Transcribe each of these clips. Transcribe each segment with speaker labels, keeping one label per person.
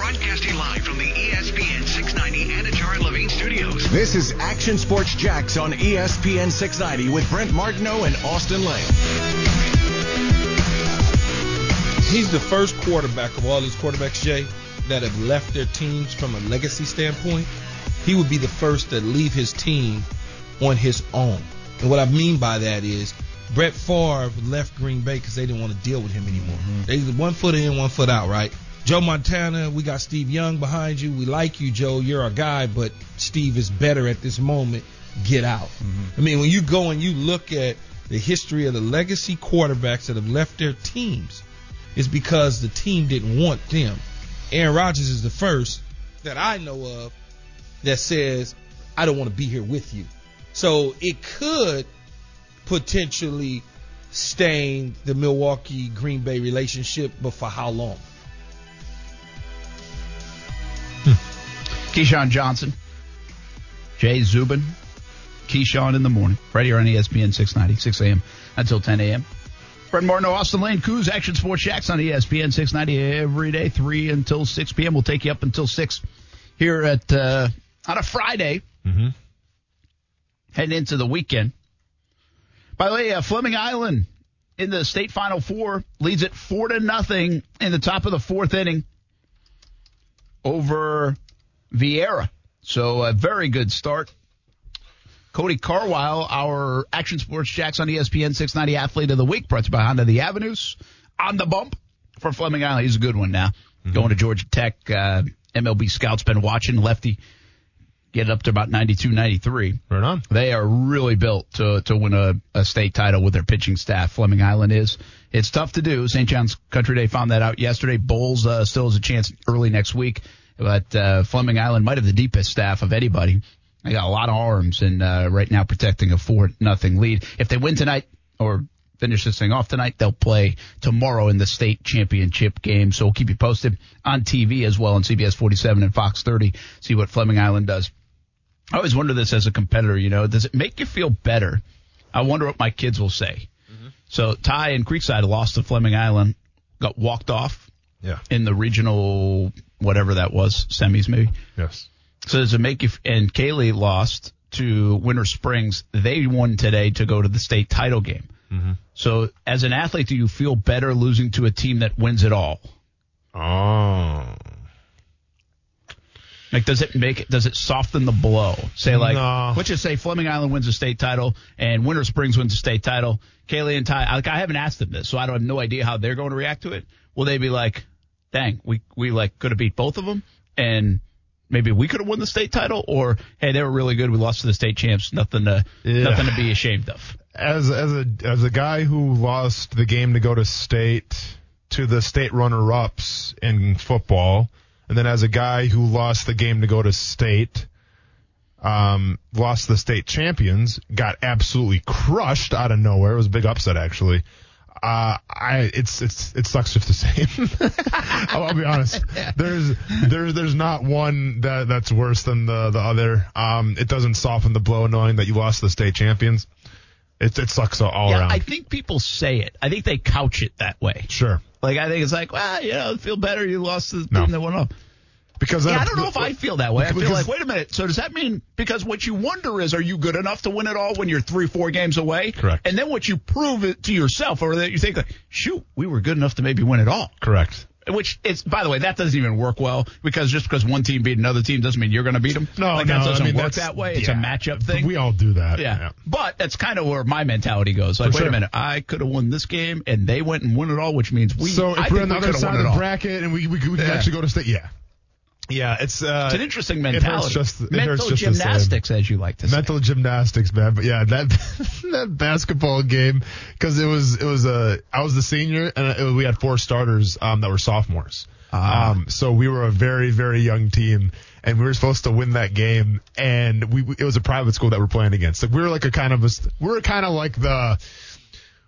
Speaker 1: Broadcasting live from the ESPN 690 Anajar Levine Studios.
Speaker 2: This is Action Sports Jax on ESPN 690 with Brent Martineau and Austen Lane.
Speaker 3: He's the first quarterback of all these quarterbacks, Jay, that have left their teams from a legacy standpoint. He would be the first to leave his team on his own. And what I mean by that is Brett Favre left Green Bay because they didn't want to deal with him anymore. Mm-hmm. They one foot in, one foot out, right? Joe Montana, we got Steve Young behind you. We like you, Joe. You're our guy, but Steve is better at this moment. Get out. Mm-hmm. I mean, when you go and you look at the history of the legacy quarterbacks that have left their teams, it's because the team didn't want them. Aaron Rodgers is the first that I know of that says, I don't want to be here with you. So it could potentially stain the Milwaukee Green Bay relationship, but for how long?
Speaker 4: Keyshawn Johnson, Jay Zubin, Keyshawn in the morning, right here on ESPN 690, 6 a.m. until 10 a.m. Fred Martin, Austen Lane, Coos, Action Sports Shacks on ESPN 690 every day, 3 until 6 p.m. We'll take you up until 6 here at uh, on a Friday,
Speaker 5: Mm-hmm.
Speaker 4: heading into the weekend. By the way, uh, Fleming Island in the state final four leads it four to nothing in the top of the fourth inning over Viera. So a very good start. Cody Carwile, our Action Sports Jax on ESPN 690 Athlete of the Week, brought to you by Honda the Avenues. On the bump for Fleming Island. He's a good one now. Going to Georgia Tech. Uh, MLB scouts been watching. Lefty get up to about 92, 93.
Speaker 5: Right on.
Speaker 4: They are really built to to win a, a state title with their pitching staff. Fleming Island is. It's tough to do. St. John's Country Day found that out yesterday. Bolles uh, still has a chance early next week, but uh, Fleming Island might have the deepest staff of anybody. They got a lot of arms and uh, right now protecting a four nothing lead. If they win tonight or finish this thing off tonight, they'll play tomorrow in the state championship game. So we'll keep you posted on TV as well on CBS 47 and Fox 30. See what Fleming Island does. I always wonder this as a competitor, you know, does it make you feel better? I wonder what my kids will say. So Ty and Creekside lost to Fleming Island, got walked off
Speaker 5: Yeah.
Speaker 4: in the regional, whatever that was, semis maybe.
Speaker 5: Yes.
Speaker 4: So does it make you, and Kaylee lost to Winter Springs. They won today to go to the state title game. Mm-hmm. So as an athlete, do you feel better losing to a team that wins it all?
Speaker 5: Oh.
Speaker 4: Like, does it make it, does it soften the blow? Say like,
Speaker 5: No.
Speaker 4: let's just say Fleming Island wins a state title and Winter Springs wins a state title. Kaylee and Ty, like, I haven't asked them this, so I don't have no idea how they're going to react to it. Will they be like, dang, we, we like could have beat both of them and maybe we could have won the state title or, hey, they were really good. We lost to the state champs. Nothing to,
Speaker 5: Yeah.
Speaker 4: nothing to be ashamed of.
Speaker 5: As as a as a guy who lost the game to go to state to the state runner ups in football, and then as a guy who lost the game to go to state, um, lost the state champions, got absolutely crushed out of nowhere. It was a big upset actually. Uh, I it's it's it sucks just the same. I'll, I'll be honest. There's there's there's not one that that's worse than the the other. Um, it doesn't soften the blow knowing that you lost the state champions. It it sucks all
Speaker 4: yeah,
Speaker 5: around.
Speaker 4: I think people say it. I think they couch it that way.
Speaker 5: sure.
Speaker 4: Like, I think it's like, well, you know, feel better. You lost to the
Speaker 5: No.
Speaker 4: team that went up.
Speaker 5: Because
Speaker 4: Yeah, I don't know if I feel that way. I feel like, wait a minute. So does that mean because what you wonder is, are you good enough to win it all when you're three, four games away?
Speaker 5: Correct.
Speaker 4: And then what you prove it to yourself, or that you think like, shoot, we were good enough to maybe win it all.
Speaker 5: correct.
Speaker 4: Which it's by the way, that doesn't even work well because just because one team beat another team doesn't mean you're going to beat them.
Speaker 5: No,
Speaker 4: like
Speaker 5: no,
Speaker 4: that doesn't
Speaker 5: I mean,
Speaker 4: work
Speaker 5: that's-
Speaker 4: that way. It's a matchup thing.
Speaker 5: We all do that.
Speaker 4: Yeah. But that's kind of where my mentality goes. Like,
Speaker 5: For
Speaker 4: wait a minute, I could have won this game and they went and won it all, which means we.
Speaker 5: So
Speaker 4: I
Speaker 5: if we're
Speaker 4: think
Speaker 5: on the other side of the bracket and we we, we can
Speaker 4: Yeah.
Speaker 5: actually go to state, yeah. Yeah, it's uh,
Speaker 4: It's an interesting
Speaker 5: it
Speaker 4: mentality.
Speaker 5: just-
Speaker 4: Mental gymnastics, as you like to say.
Speaker 5: mental gymnastics, man. But yeah, that that basketball game because it was it was a I was the senior and it, we had four starters um, that were sophomores.
Speaker 4: Ah.
Speaker 5: Um, so we were a very very young team and we were supposed to win that game and we it was a private school that we're playing against. Like we were like a kind of a we were kind of like the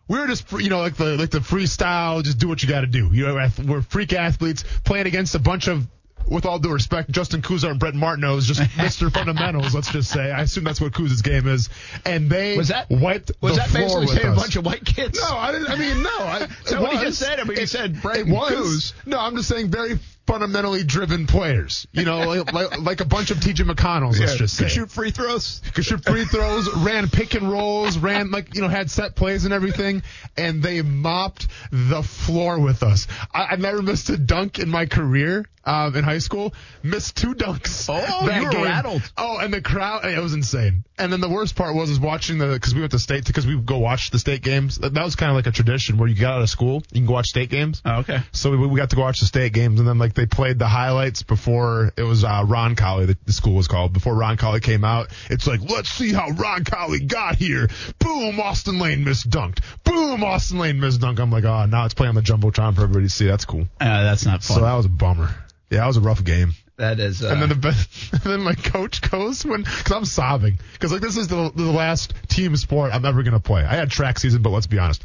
Speaker 5: we were just you know like the like the freestyle just do what you got to do you know we're freak athletes playing against a bunch of with all due respect, Justin Kuzar and Brett Martineau is just Mr. Fundamentals. Let's just say. I assume that's what Kuz's game is. And they
Speaker 4: Was that
Speaker 5: wiped
Speaker 4: Was
Speaker 5: the
Speaker 4: that
Speaker 5: floor
Speaker 4: basically saying
Speaker 5: us.
Speaker 4: a bunch of white kids?
Speaker 5: No, I didn't. I mean, no. I, it
Speaker 4: what he just said? I mean, he said Brett
Speaker 5: was.
Speaker 4: Kuz.
Speaker 5: No, I'm just saying very fundamentally driven players. You know, like, like, like a bunch of TJ McConnells. Let's just say
Speaker 4: Could shoot free throws.
Speaker 5: could shoot free throws, ran pick and rolls, ran like you know had set plays and everything, and they mopped the floor with us. I, I never missed a dunk in my career um, in high school. Missed two dunks.
Speaker 4: Oh,
Speaker 5: that
Speaker 4: you were
Speaker 5: game.
Speaker 4: rattled.
Speaker 5: Oh, and the crowd, it was insane. And then the worst part was is watching the because we went to state because we would go watch the state games. That was kind of like a tradition where you got out of school, you can go watch state games.
Speaker 4: Oh, okay.
Speaker 5: So we, we got to go watch the state games, and then like they played the highlights before it was uh, Roncalli, the, the school was called. Before Roncalli came out, it's like let's see how Roncalli got here. Boom, Austen Lane missed dunked. Boom, Austen Lane missed dunk. I'm like, oh, now it's playing on the jumbotron for everybody to see. That's cool.
Speaker 4: Uh, that's not fun.
Speaker 5: So that was a bummer. Yeah, that was a rough game.
Speaker 4: that is. Uh,
Speaker 5: And then the best, and then my coach goes when because I'm sobbing because like this is the the last team sport I'm ever gonna play. I had track season, but let's be honest,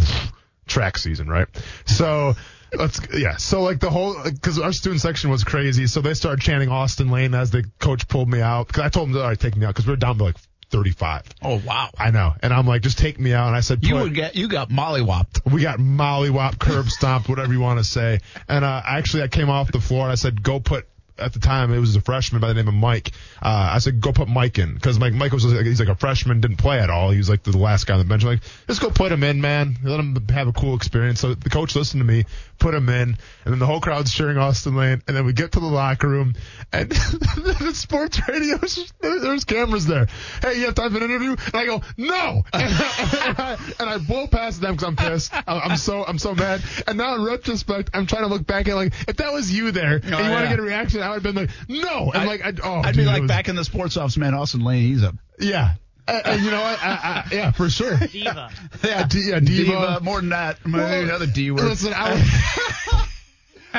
Speaker 5: track season, right? So. Let's yeah. So like the whole because our student section was crazy, so they started chanting Austen Lane as the coach pulled me out because I told them all right, take me out because we were down to like 35.
Speaker 4: oh wow.
Speaker 5: I know, and I'm like, just take me out. And I said,
Speaker 4: You would get you got mollywopped.
Speaker 5: we got mollywop, curb stomped, whatever you want to say. And uh, actually, I came off the floor and I said, go put. At the time, it was a freshman by the name of Mike. Uh, I said, go put Mike in because Mike, Mike was like, he's like a freshman, didn't play at all. He was like the last guy on the bench. I'm like, just go put him in, man. Let him have a cool experience. So the coach listened to me, put him in, and then the whole crowd's cheering Austen Lane. And then we get to the locker room, and the sports radio, is just- there- there's cameras there. Hey, you have time for an interview? And I go, no. And I, and I, blow past them because I'm pissed. I'm so I'm so mad. And now in retrospect, I'm trying to look back at like if that was you there and oh, you want to get a reaction, I would have been like, no. And
Speaker 4: I-
Speaker 5: like, I, oh,
Speaker 4: I'd
Speaker 5: dude,
Speaker 4: be like
Speaker 5: was-
Speaker 4: back in the sports office, man. Austen Lane, he's a
Speaker 5: yeah. And, and you know what? I, I, yeah, for sure.
Speaker 6: Diva.
Speaker 5: Yeah, D, yeah, diva.
Speaker 4: diva. More than that, maybe
Speaker 5: Well,
Speaker 4: another D word.
Speaker 5: Listen, I was,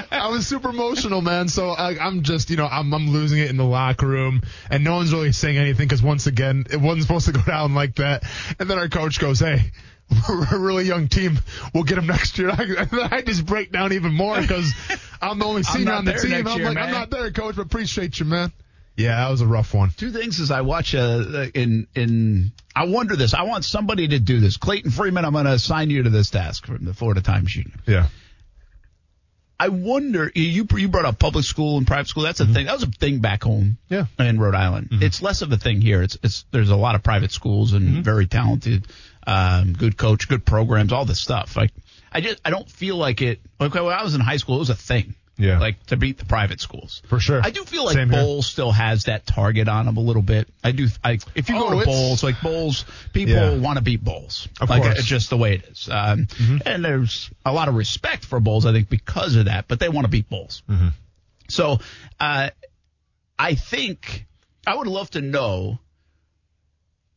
Speaker 5: I was super emotional, man. So I, I'm just, you know, I'm, I'm losing it in the locker room, and no one's really saying anything because once again, it wasn't supposed to go down like that. And then our coach goes, "Hey." We're a really young team. We'll get them next year. I, I just break down even more because I'm the only senior on the team. I'm
Speaker 4: year,
Speaker 5: like, I'm not there, coach, but appreciate you, man. Yeah, that was a rough one.
Speaker 4: Two things is I watch uh, in in I wonder this. I want somebody to do this. Clayton Freeman, I'm going to assign you to this task from the Florida Times Union.
Speaker 5: Yeah.
Speaker 4: I wonder you you brought up public school and private school. That's a thing. That was a thing back home.
Speaker 5: Yeah.
Speaker 4: In Rhode Island, it's less of a thing here. It's it's there's a lot of private schools and very talented, um, good coach, good programs, all this stuff. Like I just I don't feel like it. Okay, when I was in high school, it was a thing.
Speaker 5: Yeah.
Speaker 4: Like to beat the private schools.
Speaker 5: For sure.
Speaker 4: I do feel like
Speaker 5: Same here.
Speaker 4: Still has that target on him a little bit. I do. I if you
Speaker 5: Oh,
Speaker 4: go to
Speaker 5: it's-
Speaker 4: Bolles, like Bolles, people
Speaker 5: Yeah.
Speaker 4: want to beat Bolles.
Speaker 5: Of
Speaker 4: like
Speaker 5: course. Mm-hmm.
Speaker 4: it's just the way it is. Um, And there's a lot of respect for Bolles, I think, because of that. But they want to beat Bolles.
Speaker 5: Mm-hmm.
Speaker 4: So uh, I think I would love to know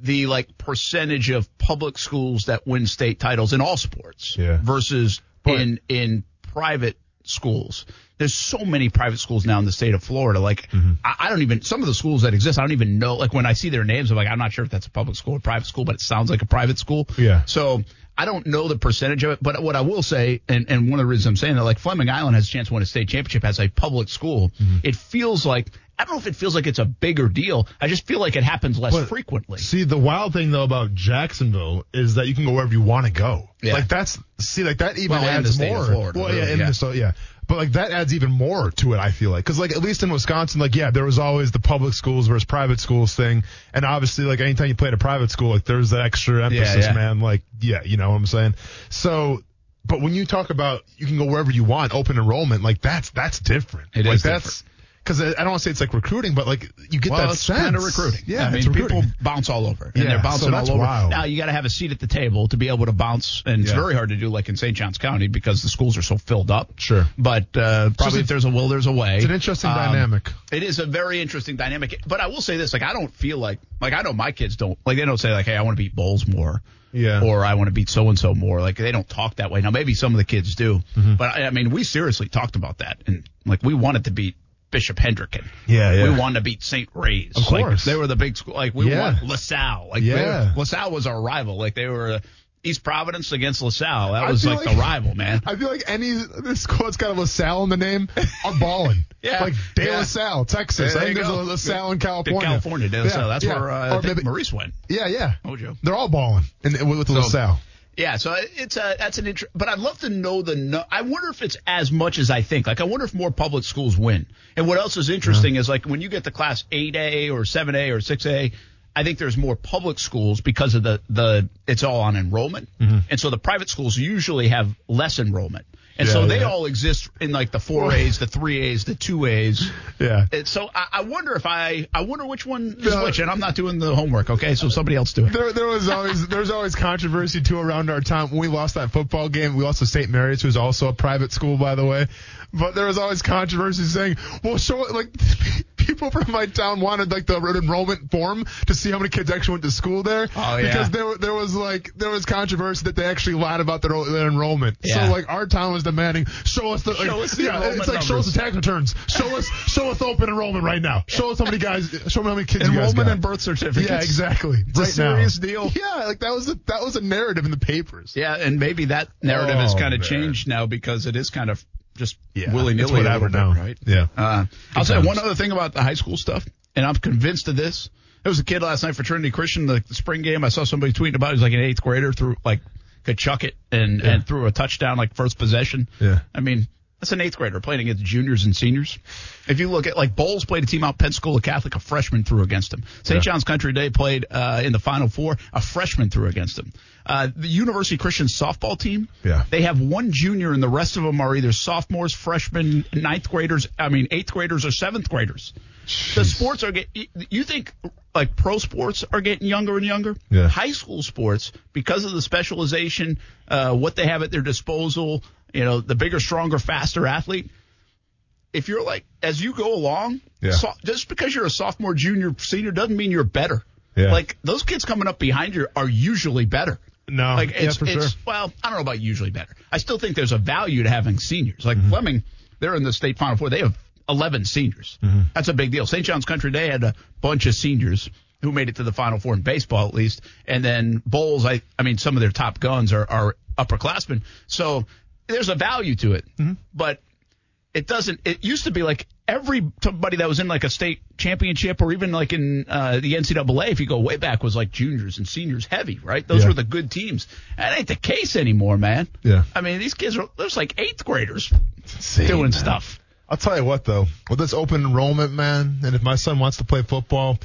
Speaker 4: the like percentage of public schools that win state titles in all sports
Speaker 5: Yeah.
Speaker 4: versus
Speaker 5: But-
Speaker 4: in in private schools. There's so many private schools now in the state of Florida. Like
Speaker 5: Mm-hmm.
Speaker 4: I, I don't even some of the schools that exist. I don't even know. Like when I see their names, I'm like, I'm not sure if that's a public school or private school, but it sounds like a private school.
Speaker 5: Yeah.
Speaker 4: So I don't know the percentage of it, but what I will say, and, and one of the reasons I'm saying that, like Fleming Island has a chance to win a state championship as a public school.
Speaker 5: Mm-hmm.
Speaker 4: It feels like I don't know if it feels like it's a bigger deal. I just feel like it happens less
Speaker 5: But-
Speaker 4: frequently.
Speaker 5: See, the wild thing though about Jacksonville is that you can go wherever you want to go.
Speaker 4: Yeah.
Speaker 5: Like that's see, like that even
Speaker 4: Well,
Speaker 5: adds
Speaker 4: state
Speaker 5: more.
Speaker 4: of Florida,
Speaker 5: well, yeah,
Speaker 4: really,
Speaker 5: in
Speaker 4: yeah.
Speaker 5: the so yeah. But like that adds even more to it. I feel like because like at least in Wisconsin, like yeah, there was always the public schools versus private schools thing, and obviously like anytime you played a private school, like there's that extra emphasis,
Speaker 4: yeah.
Speaker 5: man. Like yeah, you know what I'm saying. So. But when you talk about you can go wherever you want, open enrollment, like that's that's different.
Speaker 4: It
Speaker 5: like
Speaker 4: is
Speaker 5: that's because I I don't want to say it's like recruiting, but like you get
Speaker 4: Well,
Speaker 5: that
Speaker 4: it's
Speaker 5: sense.
Speaker 4: kind of recruiting.
Speaker 5: Yeah,
Speaker 4: I mean,
Speaker 5: it's recruiting.
Speaker 4: people bounce all over, and
Speaker 5: Yeah,
Speaker 4: they're bouncing
Speaker 5: so that's
Speaker 4: all over.
Speaker 5: wild.
Speaker 4: Now you got to have a seat at the table to be able to bounce, and it's very hard to do, like in St. Johns County, because the schools are so filled up.
Speaker 5: Sure.
Speaker 4: but uh, probably
Speaker 5: a-
Speaker 4: if there's a will, there's a way.
Speaker 5: It's an interesting
Speaker 4: Um,
Speaker 5: dynamic.
Speaker 4: It is a very interesting dynamic. But I will say this: like, I don't feel like like I know my kids don't like they don't say like, hey, I want to beat Bolles more.
Speaker 5: Yeah.
Speaker 4: Or I want to beat so and so more. Like they don't talk that way. Now maybe some of the kids do,
Speaker 5: Mm-hmm.
Speaker 4: but I, I mean we seriously talked about that, and like we wanted to beat Bishop Hendricken.
Speaker 5: Yeah, yeah.
Speaker 4: We wanted to beat St. Ray's.
Speaker 5: Of
Speaker 4: Like,
Speaker 5: course.
Speaker 4: they were the big school. Like we
Speaker 5: Yeah.
Speaker 4: want LaSalle. Like
Speaker 5: Yeah.
Speaker 4: they- LaSalle was our rival. Like they were uh, East Providence against LaSalle. That was
Speaker 5: feel
Speaker 4: like, the rival, man.
Speaker 5: I feel like any this school that's got a LaSalle in the name are balling.
Speaker 4: Yeah.
Speaker 5: like De
Speaker 4: Yeah.
Speaker 5: La Salle, Texas.
Speaker 4: There
Speaker 5: I think there's
Speaker 4: go.
Speaker 5: a LaSalle in California.
Speaker 4: California, De La
Speaker 5: Yeah,
Speaker 4: Salle. That's
Speaker 5: yeah.
Speaker 4: where uh, I think
Speaker 5: maybe-
Speaker 4: Maurice went.
Speaker 5: Yeah, yeah.
Speaker 4: Oh, Joe.
Speaker 5: They're all balling in, with the
Speaker 4: So-
Speaker 5: LaSalle.
Speaker 4: Yeah, so it's a that's an interest, but I'd love to know the. No, I wonder if it's as much as I think. Like, I wonder if more public schools win. And what else is interesting is like when you get to class eight A or seven A or six A, I think there's more public schools because of the the it's all on enrollment,
Speaker 5: Mm-hmm.
Speaker 4: and so the private schools usually have less enrollment, and
Speaker 5: Yeah,
Speaker 4: so they
Speaker 5: yeah.
Speaker 4: all exist in like the four A's, the three A's, the two A's.
Speaker 5: Yeah.
Speaker 4: And so I, I wonder if I I wonder which one is
Speaker 5: Yeah.
Speaker 4: which, and I'm not doing the homework. Okay, so somebody else do it.
Speaker 5: There, there was always there's always controversy too around our time when we lost that football game. We lost to St. Mary's, who's also a private school, by the way. But there was always controversy saying, "Well, show like people from my town wanted like the enrollment form to see how many kids actually went to school there."
Speaker 4: Oh, yeah.
Speaker 5: Because there there was like there was controversy that they actually lied about their, their enrollment.
Speaker 4: Yeah.
Speaker 5: So like our town was demanding, "Show us the like,
Speaker 4: Show us the
Speaker 5: yeah, it's like show us the tax returns. Show us show us open enrollment right now. Show us how many guys. Show me how many kids
Speaker 4: Enrollment
Speaker 5: got."
Speaker 4: and birth certificates.
Speaker 5: Yeah, exactly.
Speaker 4: It's a serious deal.
Speaker 5: Yeah, like that was a that was a narrative in the papers.
Speaker 4: Yeah, and maybe that narrative has
Speaker 5: Oh,
Speaker 4: kind of changed now because it is kind of just
Speaker 5: Yeah,
Speaker 4: willy nilly.
Speaker 5: whatever now.
Speaker 4: right?
Speaker 5: Yeah.
Speaker 4: Uh, I'll say one other thing about the high school stuff, and I'm convinced of this. There was a kid last night for Trinity Christian, the, the spring game. I saw somebody tweeting about. It. He's like an eighth grader, through like could chuck it and and threw a touchdown like first possession.
Speaker 5: Yeah.
Speaker 4: I mean. That's an eighth grader playing against juniors and seniors. If you look at like Bolles played a team out Pensacola Catholic, a freshman threw against him. St. John's Country Day played uh, in the Final Four, a freshman threw against him. Uh, the University Christian softball team,
Speaker 5: Yeah.
Speaker 4: they have one junior and the rest of them are either sophomores, freshmen, ninth graders, I mean eighth graders or seventh graders. The sports are get. You think like pro sports are getting younger and younger?
Speaker 5: Yeah.
Speaker 4: High school sports because of the specialization, uh, what they have at their disposal. You know, the bigger, stronger, faster athlete. If you're like as you go along,
Speaker 5: Yeah.
Speaker 4: so, just because you're a sophomore, junior, senior doesn't mean you're better.
Speaker 5: Yeah.
Speaker 4: Like those kids coming up behind you are usually better.
Speaker 5: No,
Speaker 4: Like
Speaker 5: yeah,
Speaker 4: it's,
Speaker 5: for
Speaker 4: it's
Speaker 5: sure.
Speaker 4: well, I don't know about usually better. I still think there's a value to having seniors. Like
Speaker 5: Mm-hmm.
Speaker 4: Fleming, they're in the state final four. They have 11 seniors.
Speaker 5: Mm-hmm.
Speaker 4: That's a big deal. St. John's Country Day had a bunch of seniors who made it to the final four in baseball at least. And then Bolles, I, I mean, some of their top guns are, are upperclassmen. So there's a value to it,
Speaker 5: Mm-hmm.
Speaker 4: but it doesn't, it used to be like everybody that was in like a state championship or even like in uh, the NCAA, if you go way back, was like juniors and seniors heavy, right? Those
Speaker 5: Yeah.
Speaker 4: were the good teams. That ain't the case anymore, man.
Speaker 5: Yeah.
Speaker 4: I mean, these kids are, there's like eighth graders
Speaker 5: Insane,
Speaker 4: doing
Speaker 5: man.
Speaker 4: stuff.
Speaker 5: I'll tell you what though, with this open enrollment, man, and if my son wants to play football,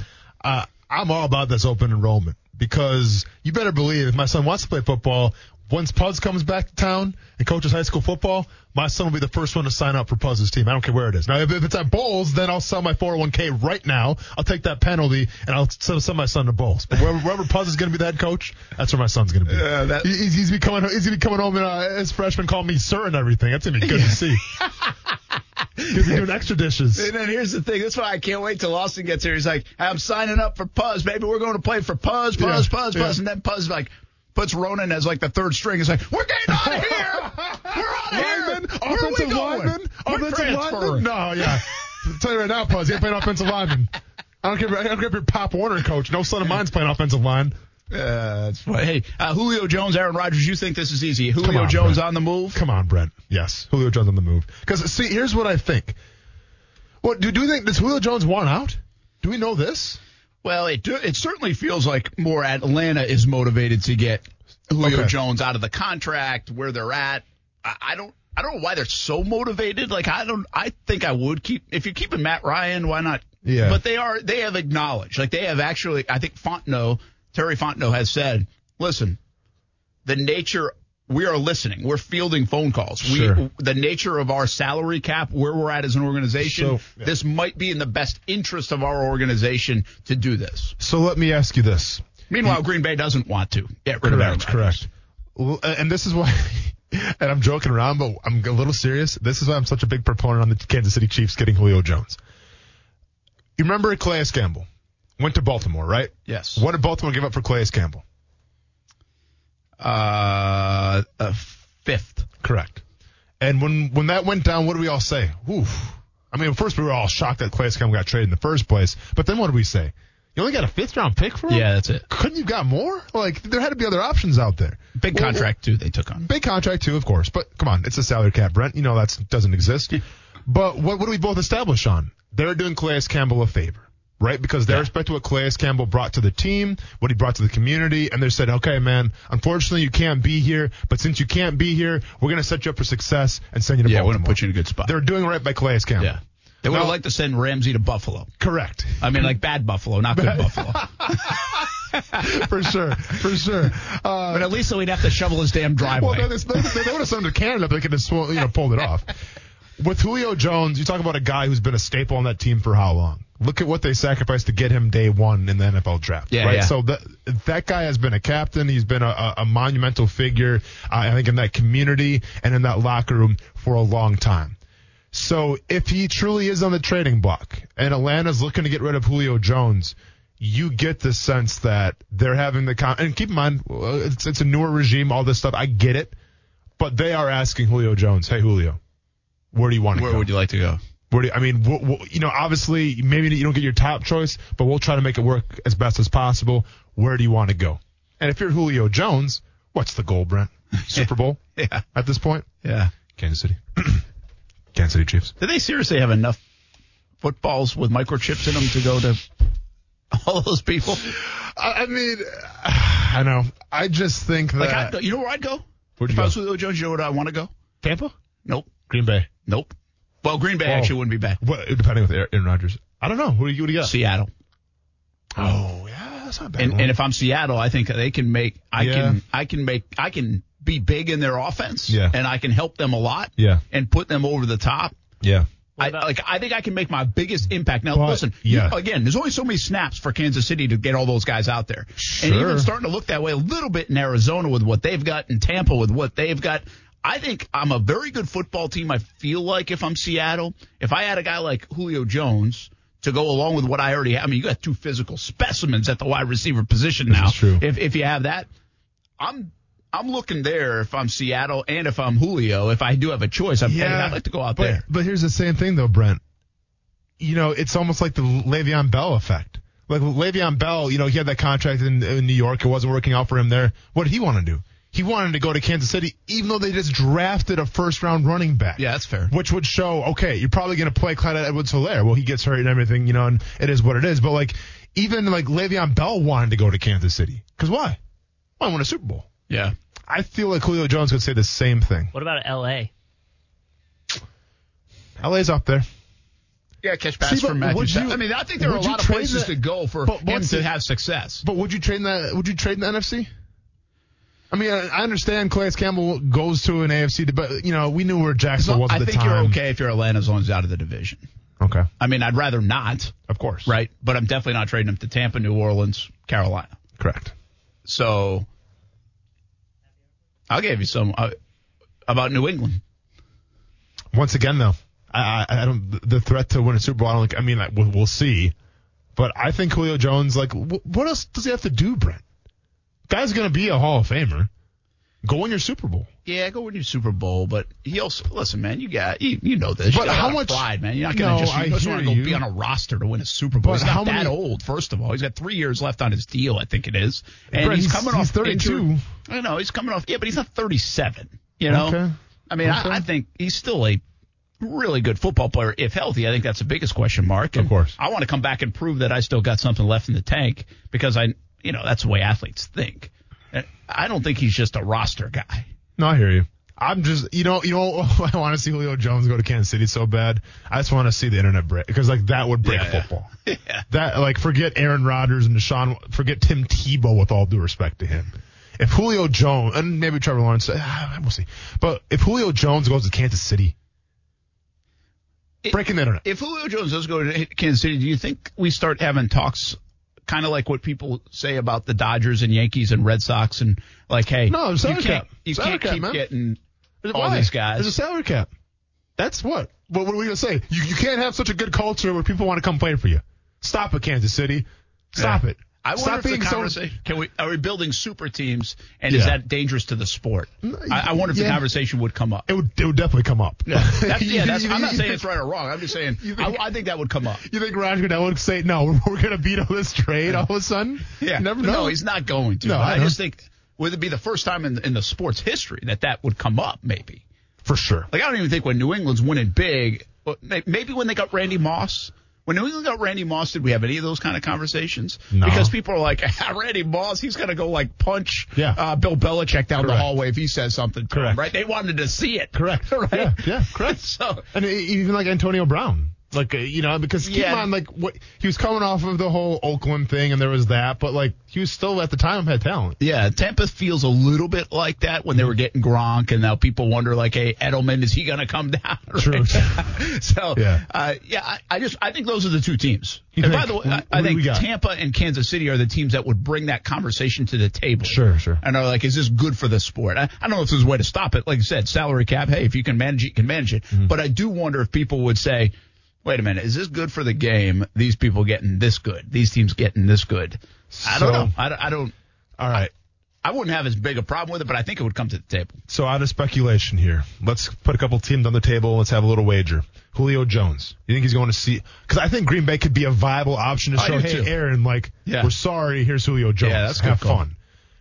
Speaker 5: uh, I'm all about this open enrollment because you better believe if my son wants to play football, once Puz comes back to town and coaches high school football, my son will be the first one to sign up for Puz's team. I don't care where it is. Now, if, if it's at Bolles, then I'll sell my 401k right now. I'll take that penalty and I'll send, my son to Bolles. But wherever, wherever Puz is going to be the head coach, that's where my son's going to be.
Speaker 4: Yeah, that-
Speaker 5: He- he's, he's becoming he's gonna be coming home and uh, his freshman calling me sir and everything. That's gonna be good to see. Because he's doing extra dishes.
Speaker 4: And then here's the thing. That's why I can't wait till Austin gets here. He's like, I'm signing up for Puzz, Maybe We're going to play for Puzz, Puzz,
Speaker 5: Yeah,
Speaker 4: Puzz, Puzz.
Speaker 5: yeah.
Speaker 4: And then Puzz like puts Ronan as like the third string. It's like, we're getting out of here. We're out of here.
Speaker 5: Lineman,
Speaker 4: Where
Speaker 5: offensive lineman,
Speaker 4: We're
Speaker 5: offensive lineman. No, yeah. I'll tell you right now, Puzz, you ain't playing offensive lineman. I don't care. I don't care if you're Pop Warner coach. No son of mine's playing offensive line.
Speaker 4: Uh, that's funny. Hey, uh, Julio Jones, Aaron Rodgers, you think this is easy? Julio
Speaker 5: on,
Speaker 4: Jones
Speaker 5: Brett.
Speaker 4: on the move?
Speaker 5: Come on, Brent. Yes, Julio Jones on the move. Because see, here's what I think. What do, do we think? Does Julio Jones want out? Do we know this?
Speaker 4: Well, it do, it certainly feels like more Atlanta is motivated to get Julio
Speaker 5: Okay.
Speaker 4: Jones out of the contract where they're at. I, I don't I don't know why they're so motivated. Like I don't I think I would keep if you're keeping Matt Ryan, why not?
Speaker 5: Yeah.
Speaker 4: But they are they have acknowledged like they have actually I think Fontenot Terry Fontenot has said, listen, the nature we are listening. We're fielding phone calls.
Speaker 5: Sure.
Speaker 4: We, the nature of our salary cap, where we're at as an organization,
Speaker 5: So- yeah.
Speaker 4: this might be in the best interest of our organization to do this.
Speaker 5: So let me ask you this.
Speaker 4: Meanwhile, Green Bay doesn't want to get rid of Aaron
Speaker 5: Correct,
Speaker 4: Rodgers.
Speaker 5: correct. And this is why, and I'm joking around, but I'm a little serious. This is why I'm such a big proponent on the Kansas City Chiefs getting Julio Jones. You remember Calais Campbell went to Baltimore, right?
Speaker 4: Yes.
Speaker 5: What did Baltimore give up for Calais Campbell?
Speaker 4: Uh, a fifth.
Speaker 5: Correct. And when when that went down, what did we all say? Oof. I mean, first we were all shocked that Campbell got traded in the first place, but then what did we say? You only got a fifth round pick for him?
Speaker 4: Yeah, that's it.
Speaker 5: Couldn't you have got more? Like there had to be other options out there.
Speaker 4: Big
Speaker 5: Well,
Speaker 4: contract too. They took on.
Speaker 5: Big contract too, of course. But come on, it's a salary cap, Brent. You know that doesn't exist. but what, what do we both establish on? They're doing Calais Campbell a favor, right? Because they
Speaker 4: Yeah.
Speaker 5: respect what Calais Campbell brought to the team, what he brought to the community, and they said, okay, man, unfortunately you can't be here, but since you can't be here, we're going to set you up for success and send you to
Speaker 4: Yeah, we're
Speaker 5: Baltimore.
Speaker 4: gonna put you in a good spot.
Speaker 5: They're doing right by Calais Campbell.
Speaker 4: Yeah. They would have liked to send Ramsey to Buffalo.
Speaker 5: Correct.
Speaker 4: I mean, like bad Buffalo, not good Buffalo.
Speaker 5: for sure. For sure. Uh,
Speaker 4: But at least so he'd have to shovel his damn driveway.
Speaker 5: Well, they, they, they would have sent him to Canada if they could have you know, pulled it off. With Julio Jones, you talk about a guy who's been a staple on that team for how long? Look at what they sacrificed to get him day one in the NFL draft.
Speaker 4: Yeah,
Speaker 5: right.
Speaker 4: yeah.
Speaker 5: So that that guy has been a captain. He's been a, a, monumental figure, uh, I think, in that community and in that locker room for a long time. So if he truly is on the trading block and Atlanta's looking to get rid of Julio Jones, you get the sense that they're having the con- and keep in mind uh, it's it's a newer regime, all this stuff. I get it, but they are asking Julio Jones, "Hey Julio, where do you want to
Speaker 4: Where
Speaker 5: go?
Speaker 4: would you like to go?
Speaker 5: Where do you, I mean, wh- wh- you know, obviously maybe you don't get your top choice, but we'll try to make it work as best as possible. Where do you want to go? And if you're Julio Jones, what's the goal, Brent? Super Bowl
Speaker 4: Yeah.
Speaker 5: at this point?
Speaker 4: Yeah.
Speaker 5: Kansas City, Kansas City Chiefs.
Speaker 4: Do they seriously have enough footballs with microchips in them to go to all those people?
Speaker 5: I I mean, I know. I just think that.
Speaker 4: Like, I'd you know where I'd go?
Speaker 5: Where'd you
Speaker 4: if I
Speaker 5: go?
Speaker 4: was Julio Jones, you know where I want to go?
Speaker 5: Tampa,
Speaker 4: Nope.
Speaker 5: Green Bay.
Speaker 4: Nope. Well, Green Bay
Speaker 5: Oh.
Speaker 4: actually wouldn't be bad.
Speaker 5: What, depending with Aaron Rodgers. I don't know. Who do you, what do you got?
Speaker 4: Seattle.
Speaker 5: Oh, yeah, that's not bad.
Speaker 4: And, and if I'm Seattle, I think they can make, I
Speaker 5: Yeah.
Speaker 4: can, I can make, I can be big in their offense.
Speaker 5: Yeah.
Speaker 4: And I can help them a lot.
Speaker 5: Yeah.
Speaker 4: And put them over the top.
Speaker 5: yeah.
Speaker 4: I, like I think I can make my biggest impact. Now
Speaker 5: But,
Speaker 4: listen, you-
Speaker 5: yeah.
Speaker 4: again, there's only so many snaps for Kansas City to get all those guys out there,
Speaker 5: sure.
Speaker 4: and even starting to look that way a little bit in Arizona with what they've got, in Tampa with what they've got. I think I'm a very good football team. I feel like if I'm Seattle, if I had a guy like Julio Jones to go along with what I already have, I mean, you got two physical specimens at the wide receiver position now.
Speaker 5: true.
Speaker 4: If if you have that, I'm. I'm looking there if I'm Seattle and if I'm Julio. If I do have a choice, I'm, hey, I'd like to go out
Speaker 5: but,
Speaker 4: there.
Speaker 5: But here's the same thing though, Brent. You know, it's almost like the Le'Veon Bell effect. Like Le'Veon Bell, you know, he had that contract in, in New York. It wasn't working out for him there. What did he want to do? He wanted to go to Kansas City, even though they just drafted a first round running back.
Speaker 4: Yeah, that's fair.
Speaker 5: Which would show, okay, you're probably going to play Clyde Edwards Helaire. Well, he gets hurt and everything, you know, and it is what it is. But like, even like Le'Veon Bell wanted to go to Kansas City. Cause why? Why win a Super Bowl?
Speaker 4: Yeah.
Speaker 5: I feel like Julio Jones could say the same thing.
Speaker 6: What about L.A.?
Speaker 5: LA's up there.
Speaker 4: Yeah, catch pass
Speaker 5: See, but
Speaker 4: from Matthew.
Speaker 5: would you-
Speaker 4: I mean, I think there are a lot of places
Speaker 5: that-
Speaker 4: to go for
Speaker 5: but
Speaker 4: him
Speaker 5: what's
Speaker 4: to have success.
Speaker 5: But would you trade in that? Would you trade in the NFC? I mean, I understand Calais Campbell goes to an AFC, but you know we knew where Jacksonville was at
Speaker 4: I
Speaker 5: the
Speaker 4: think
Speaker 5: time.
Speaker 4: you're okay if you're Atlanta as long as out of the division.
Speaker 5: Okay,
Speaker 4: I mean, I'd rather not,
Speaker 5: of course.
Speaker 4: right? But I'm definitely not trading him to Tampa, New Orleans, Carolina.
Speaker 5: Correct.
Speaker 4: So I'll give you some uh, about New England.
Speaker 5: Once again, though, I, I, I don't. The threat to win a Super Bowl. I don't. think- I mean, we'll, we'll see. But I think Julio Jones, like, wh- what else does he have to do, Brent? Guy's going to be a Hall of Famer. Go win your Super Bowl.
Speaker 4: Yeah, go win your Super Bowl, but he also listen, man. You got you, you know this. You
Speaker 5: But how much-
Speaker 4: pride, man? You're not gonna
Speaker 5: No,
Speaker 4: just you just want to go
Speaker 5: you.
Speaker 4: be on a roster to win a Super Bowl.
Speaker 5: But
Speaker 4: he's
Speaker 5: how
Speaker 4: not that
Speaker 5: many-
Speaker 4: old. First of all, he's got three years left on his deal. I think it is, and he's
Speaker 5: he's-
Speaker 4: coming
Speaker 5: he's
Speaker 4: off
Speaker 5: 32.
Speaker 4: injury- I know he's coming off. Yeah, but he's not 37. You know,
Speaker 5: Okay.
Speaker 4: I mean,
Speaker 5: Okay.
Speaker 4: I, I think he's still a really good football player if healthy. I think that's the biggest question mark.
Speaker 5: Of course.
Speaker 4: I want to come back and prove that I still got something left in the tank because I, you know, that's the way athletes think. I don't think he's just a roster guy.
Speaker 5: No, I hear you. I'm just, you know, you know, I want to see Julio Jones go to Kansas City so bad. I just want to see the internet break because like that would break
Speaker 4: Yeah, yeah.
Speaker 5: football.
Speaker 4: Yeah.
Speaker 5: That like forget Aaron Rodgers and Deshaun, forget Tim Tebow with all due respect to him. if Julio Jones and maybe Trevor Lawrence, uh, we'll see. But if Julio Jones goes to Kansas City, breaking the internet.
Speaker 4: If Julio Jones does go to Kansas City, do you think we start having talks kind of like what people say about the Dodgers and Yankees and Red Sox and like, hey,
Speaker 5: No,
Speaker 4: you can't,
Speaker 5: cap.
Speaker 4: you
Speaker 5: Salary
Speaker 4: can't
Speaker 5: cap,
Speaker 4: keep
Speaker 5: man.
Speaker 4: getting all
Speaker 5: Why?
Speaker 4: these guys.
Speaker 5: There's a salary cap. That's what. What, what are we gonna say? You you can't have such a good culture where people want to come play for you. Stop it, Kansas City. Stop
Speaker 4: Yeah.
Speaker 5: it.
Speaker 4: I wonder
Speaker 5: Stop
Speaker 4: if the
Speaker 5: being so.
Speaker 4: conversation can we are we building super teams and is that dangerous to the sport? Mm, I, I wonder if the conversation would come up.
Speaker 5: It would it would definitely come up.
Speaker 4: Yeah, that's, yeah, that's, I'm not saying it's right or wrong. I'm just saying
Speaker 5: think-
Speaker 4: I, I think that would come up.
Speaker 5: You think Roger Goodell would say no? We're, we're gonna veto this trade all of a sudden?
Speaker 4: Yeah,
Speaker 5: You never know.
Speaker 4: No, he's not going to.
Speaker 5: No, I
Speaker 4: I just think would it be the first time in in the sports history that that would come up? Maybe.
Speaker 5: for sure.
Speaker 4: Like I don't even think when New England's winning big, maybe when they got Randy Moss. When New England got Randy Moss, did we have any of those kind of conversations?
Speaker 5: No.
Speaker 4: Because people are like, Randy Moss, he's going to go like punch
Speaker 5: Yeah.
Speaker 4: uh, Bill Belichick down the hallway if he says something to him,
Speaker 5: Correct.
Speaker 4: right? They wanted to see it.
Speaker 5: Correct.
Speaker 4: right?
Speaker 5: Yeah, yeah, correct.
Speaker 4: so,
Speaker 5: And even like Antonio Brown, like uh, you know, because keep
Speaker 4: Yeah.
Speaker 5: in mind, like what he was coming off of the whole Oakland thing, and there was that, but like he was still at the time had talent.
Speaker 4: yeah, Tampa feels a little bit like that when they were getting Gronk, and now people wonder, like, hey, Edelman, is he going to come down?
Speaker 5: True.
Speaker 4: so,
Speaker 5: Yeah.
Speaker 4: uh, yeah, I, I just I think those are the two teams.
Speaker 5: You
Speaker 4: and by the way, I, I think? Tampa and Kansas City are the teams that would bring that conversation to the table.
Speaker 5: Sure, sure.
Speaker 4: And are like, is this good for the sport? I, I don't know if there's a way to stop it. Like I said, salary cap. Hey, if you can manage it, you can manage it.
Speaker 5: Mm-hmm.
Speaker 4: But I do wonder if people would say, wait a minute, is this good for the game? These people getting this good. These teams getting this good. I don't know. I, don't- I don't.
Speaker 5: All right.
Speaker 4: I wouldn't have as big a problem with it, but I think it would come to the table.
Speaker 5: So out of speculation here, let's put a couple teams on the table. Let's have a little wager. Julio Jones. You think he's going to see? Because I think Green Bay could be a viable option to
Speaker 4: I
Speaker 5: show, hey,
Speaker 4: too.
Speaker 5: Aaron, like
Speaker 4: Yeah.
Speaker 5: we're sorry. Here's Julio Jones.
Speaker 4: Yeah, that's
Speaker 5: have
Speaker 4: call.
Speaker 5: fun.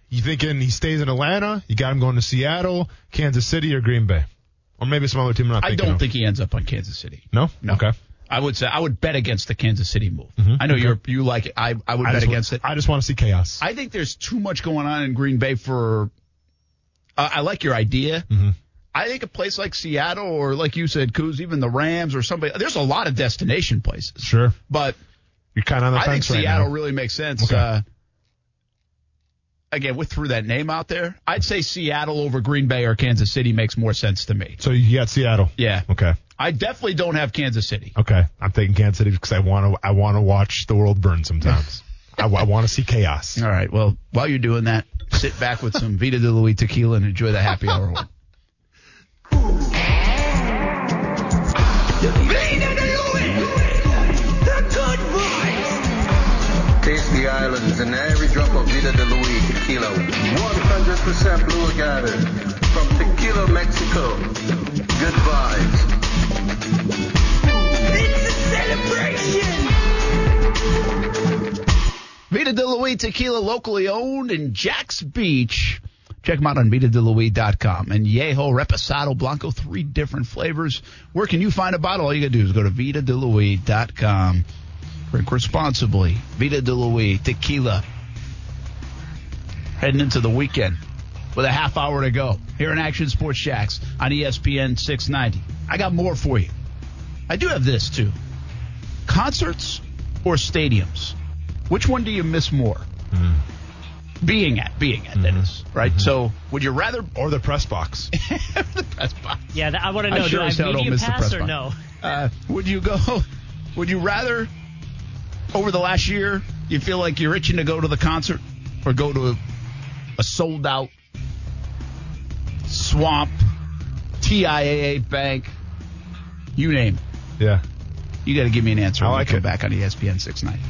Speaker 5: You thinking he stays in Atlanta? You got him going to Seattle, Kansas City, or Green Bay, or maybe some other team. I'm not
Speaker 4: I don't
Speaker 5: of.
Speaker 4: think he ends up on Kansas City.
Speaker 5: No.
Speaker 4: No.
Speaker 5: Okay.
Speaker 4: I would say I would bet against the Kansas City move. I know
Speaker 5: okay.
Speaker 4: you're you like it. I I would
Speaker 5: I
Speaker 4: bet against it.
Speaker 5: I just want to see chaos.
Speaker 4: I think there's too much going on in Green Bay for. Uh, I like your idea.
Speaker 5: Mm-hmm.
Speaker 4: I think a place like Seattle or like you said, Coos, even the Rams or somebody. There's a lot of destination places,
Speaker 5: sure.
Speaker 4: but
Speaker 5: You're kind of on the
Speaker 4: I think
Speaker 5: fence right
Speaker 4: Seattle
Speaker 5: now.
Speaker 4: really makes sense.
Speaker 5: Okay.
Speaker 4: Uh, again, we threw that name out there. I'd say Seattle over Green Bay or Kansas City makes more sense to me.
Speaker 5: so you got Seattle.
Speaker 4: Yeah,
Speaker 5: Okay.
Speaker 4: I definitely don't have Kansas City.
Speaker 5: Okay. I'm taking Kansas City because I want to. I want to watch the world burn sometimes. I, want to see chaos.
Speaker 4: All right. Well, while you're doing that, sit back with some Vita de Louis tequila and enjoy the happy hour. one.
Speaker 6: Taste the islands and every drop of Vida de Louis tequila. 100% blue agave from Tequila, Mexico. Good vibes.
Speaker 4: Vita de Louis tequila, locally owned in Jax Beach. Check them out on VitaDeLuis.com. And Yeho Reposado Blanco, three different flavors. Where can you find a bottle? All you got to do is go to VitaDeLuis.com. Drink responsibly. Vita de Louis tequila. Heading into the weekend with a half hour to go here in Action Sports Jax on ESPN 690. I got more for you. I do have this too. Concerts or stadiums? Which one do you miss more? Mm-hmm. Being at, being at, that is, mm-hmm. right? Mm-hmm. So, would you rather
Speaker 5: Or the press box.
Speaker 4: the press box?
Speaker 7: Yeah, that, I want to know
Speaker 4: I
Speaker 7: know.
Speaker 4: sure
Speaker 7: do I
Speaker 4: as
Speaker 7: have
Speaker 4: hell don't miss the
Speaker 7: pass
Speaker 4: press
Speaker 7: or
Speaker 4: box.
Speaker 7: no?
Speaker 4: Uh, would you go? Would you rather over the last year you feel like you're itching to go to the concert or go to a, a sold out swamp TIAA bank? You name. it.
Speaker 5: yeah.
Speaker 4: You got to give me an answer.
Speaker 5: I
Speaker 4: when we
Speaker 5: like
Speaker 4: come
Speaker 5: it.
Speaker 4: back on ESPN 690.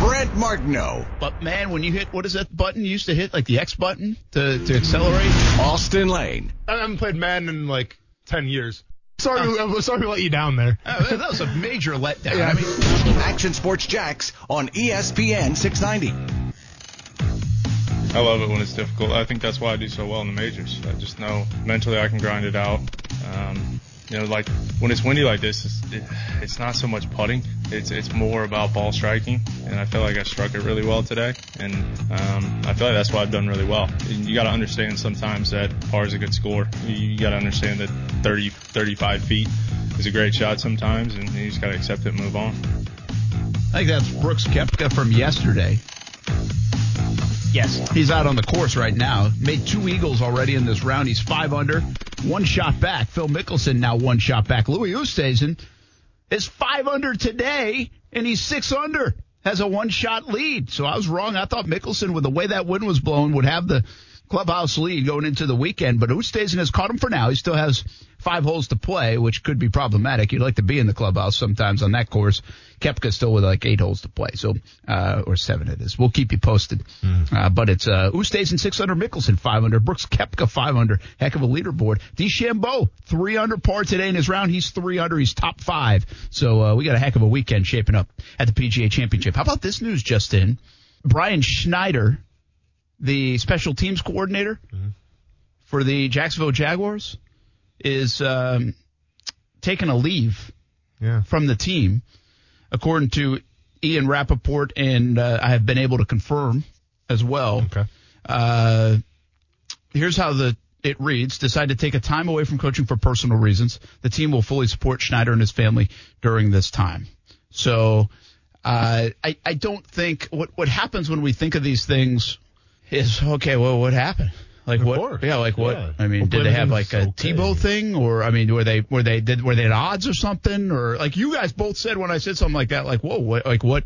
Speaker 2: Brent Martineau,
Speaker 4: But man, when you hit what is that button you used to hit, like the X button to, to accelerate?
Speaker 2: Austen Lane,
Speaker 5: I haven't played Madden in like ten years. Sorry, I'm sorry to let you down there.
Speaker 4: Uh, that was a major letdown. I mean,
Speaker 2: Action Sports Jax on ESPN 690.
Speaker 8: I love it when it's difficult. I think that's why I do so well in the majors. I just know mentally I can grind it out. Um, you know, like when it's windy like this, it's, it, it's not so much putting. It's it's more about ball striking, and I feel like I struck it really well today. And um, I feel like that's why I've done really well. And you got to understand sometimes that par is a good score. You, you got to understand that 30, 35 feet is a great shot sometimes, and you just got to accept it and move on.
Speaker 4: I think that's Brooks Koepka from yesterday. Yes, he's out on the course right now. Made two eagles already in this round. He's five under, one shot back. Phil Mickelson now one shot back. Louis Oosthuizen is five under today, and he's six under. Has a one shot lead. So I was wrong. I thought Mickelson, with the way that wind was blowing, would have the clubhouse lead going into the weekend. But Oosthuizen has caught him for now. He still has five holes to play, which could be problematic. You'd like to be in the clubhouse sometimes on that course. Koepka still with like eight holes to play, so uh, or seven it is. We'll keep you posted. Uh, but it's uh, six under, Mickelson five under, Brooks Koepka five under. Heck of a leaderboard. DeChambeau three under par today in his round. He's three under. He's top five. So uh, we got a heck of a weekend shaping up at the PGA Championship. How about this news just in? Brian Schneider, the special teams coordinator for the Jacksonville Jaguars, is um, taking a leave
Speaker 5: Yeah.
Speaker 4: from the team, according to Ian Rapoport, and uh, I have been able to confirm as well.
Speaker 5: Okay.
Speaker 4: Uh, here's how the it reads: Decide to take a time away from coaching for personal reasons. The team will fully support Schneider and his family during this time. So, uh, I I don't think what what happens when we think of these things is okay. Well, what happened? Like
Speaker 5: Of
Speaker 4: what?
Speaker 5: course.
Speaker 4: Yeah, like what?
Speaker 5: Yeah.
Speaker 4: I mean,
Speaker 5: Well,
Speaker 4: did they have like a
Speaker 5: okay.
Speaker 4: Tebow thing, or I mean, were they were they did were they at odds or something, or like you guys both said when I said something like that, like whoa, what, like what?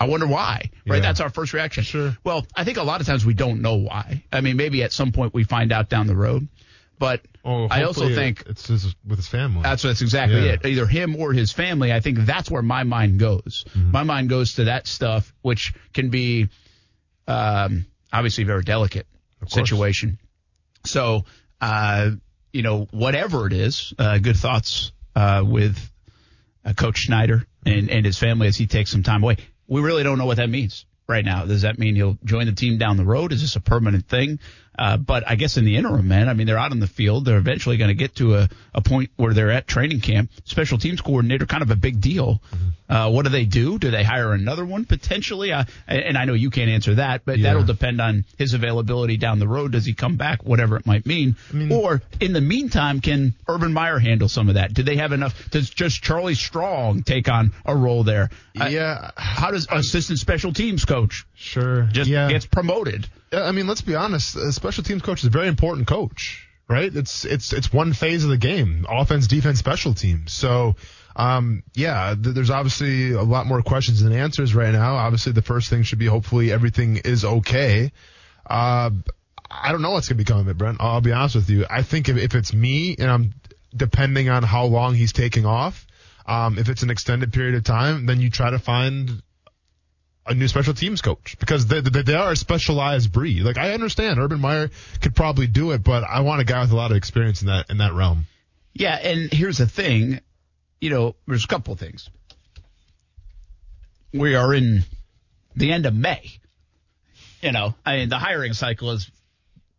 Speaker 4: I wonder why, right?
Speaker 5: Yeah.
Speaker 4: That's our first reaction.
Speaker 5: Sure.
Speaker 4: Well, I think a lot of times we don't know why. I mean, maybe at some point we find out down the road, but
Speaker 5: Oh,
Speaker 4: I also think
Speaker 5: it's his, with his family.
Speaker 4: that's that's exactly
Speaker 5: Yeah.
Speaker 4: it. Either him or his family. I think that's where my mind goes.
Speaker 5: Mm-hmm.
Speaker 4: My mind goes to that stuff, which can be um, obviously very delicate situation. So, uh, you know, whatever it is, uh, good thoughts uh, with uh, Coach Schneider and, and his family as he takes some time away. We really don't know what that means right now. Does that mean he'll join the team down the road? Is this a permanent thing? Uh, but I guess in the interim, man, I mean, they're out on the field. They're eventually going to get to a, a point where they're at training camp. Special teams coordinator, kind of a big deal. Uh, what do they do? Do they hire another one potentially? Uh, and I know you can't answer that, but
Speaker 5: Yeah.
Speaker 4: that'll depend on his availability down the road. Does he come back? Whatever it might mean.
Speaker 5: mean-
Speaker 4: or in the meantime, can Urban Meyer handle some of that? Do they have enough? Does just Charlie Strong take on a role there? I-
Speaker 5: Yeah.
Speaker 4: how does assistant special teams coach
Speaker 5: Sure.
Speaker 4: just
Speaker 5: yeah.
Speaker 4: gets promoted?
Speaker 5: I mean, let's be honest. A special teams coach is a very important coach, right? It's it's it's one phase of the game: offense, defense, special teams. So, um, yeah, th- there's obviously a lot more questions than answers right now. Obviously, the first thing should be hopefully everything is okay. Uh, I don't know what's gonna become of it, Brent. I'll be honest with you. I think if, if it's me and I'm depending on how long he's taking off, um, if it's an extended period of time, then you try to find a new special teams coach because they, they, they are a specialized breed. Like I understand Urban Meyer could probably do it, but I want a guy with a lot of experience in that in that realm.
Speaker 4: Yeah, and here's the thing, you know, there's a couple of things. We are in the end of May. You know, I mean, the hiring cycle is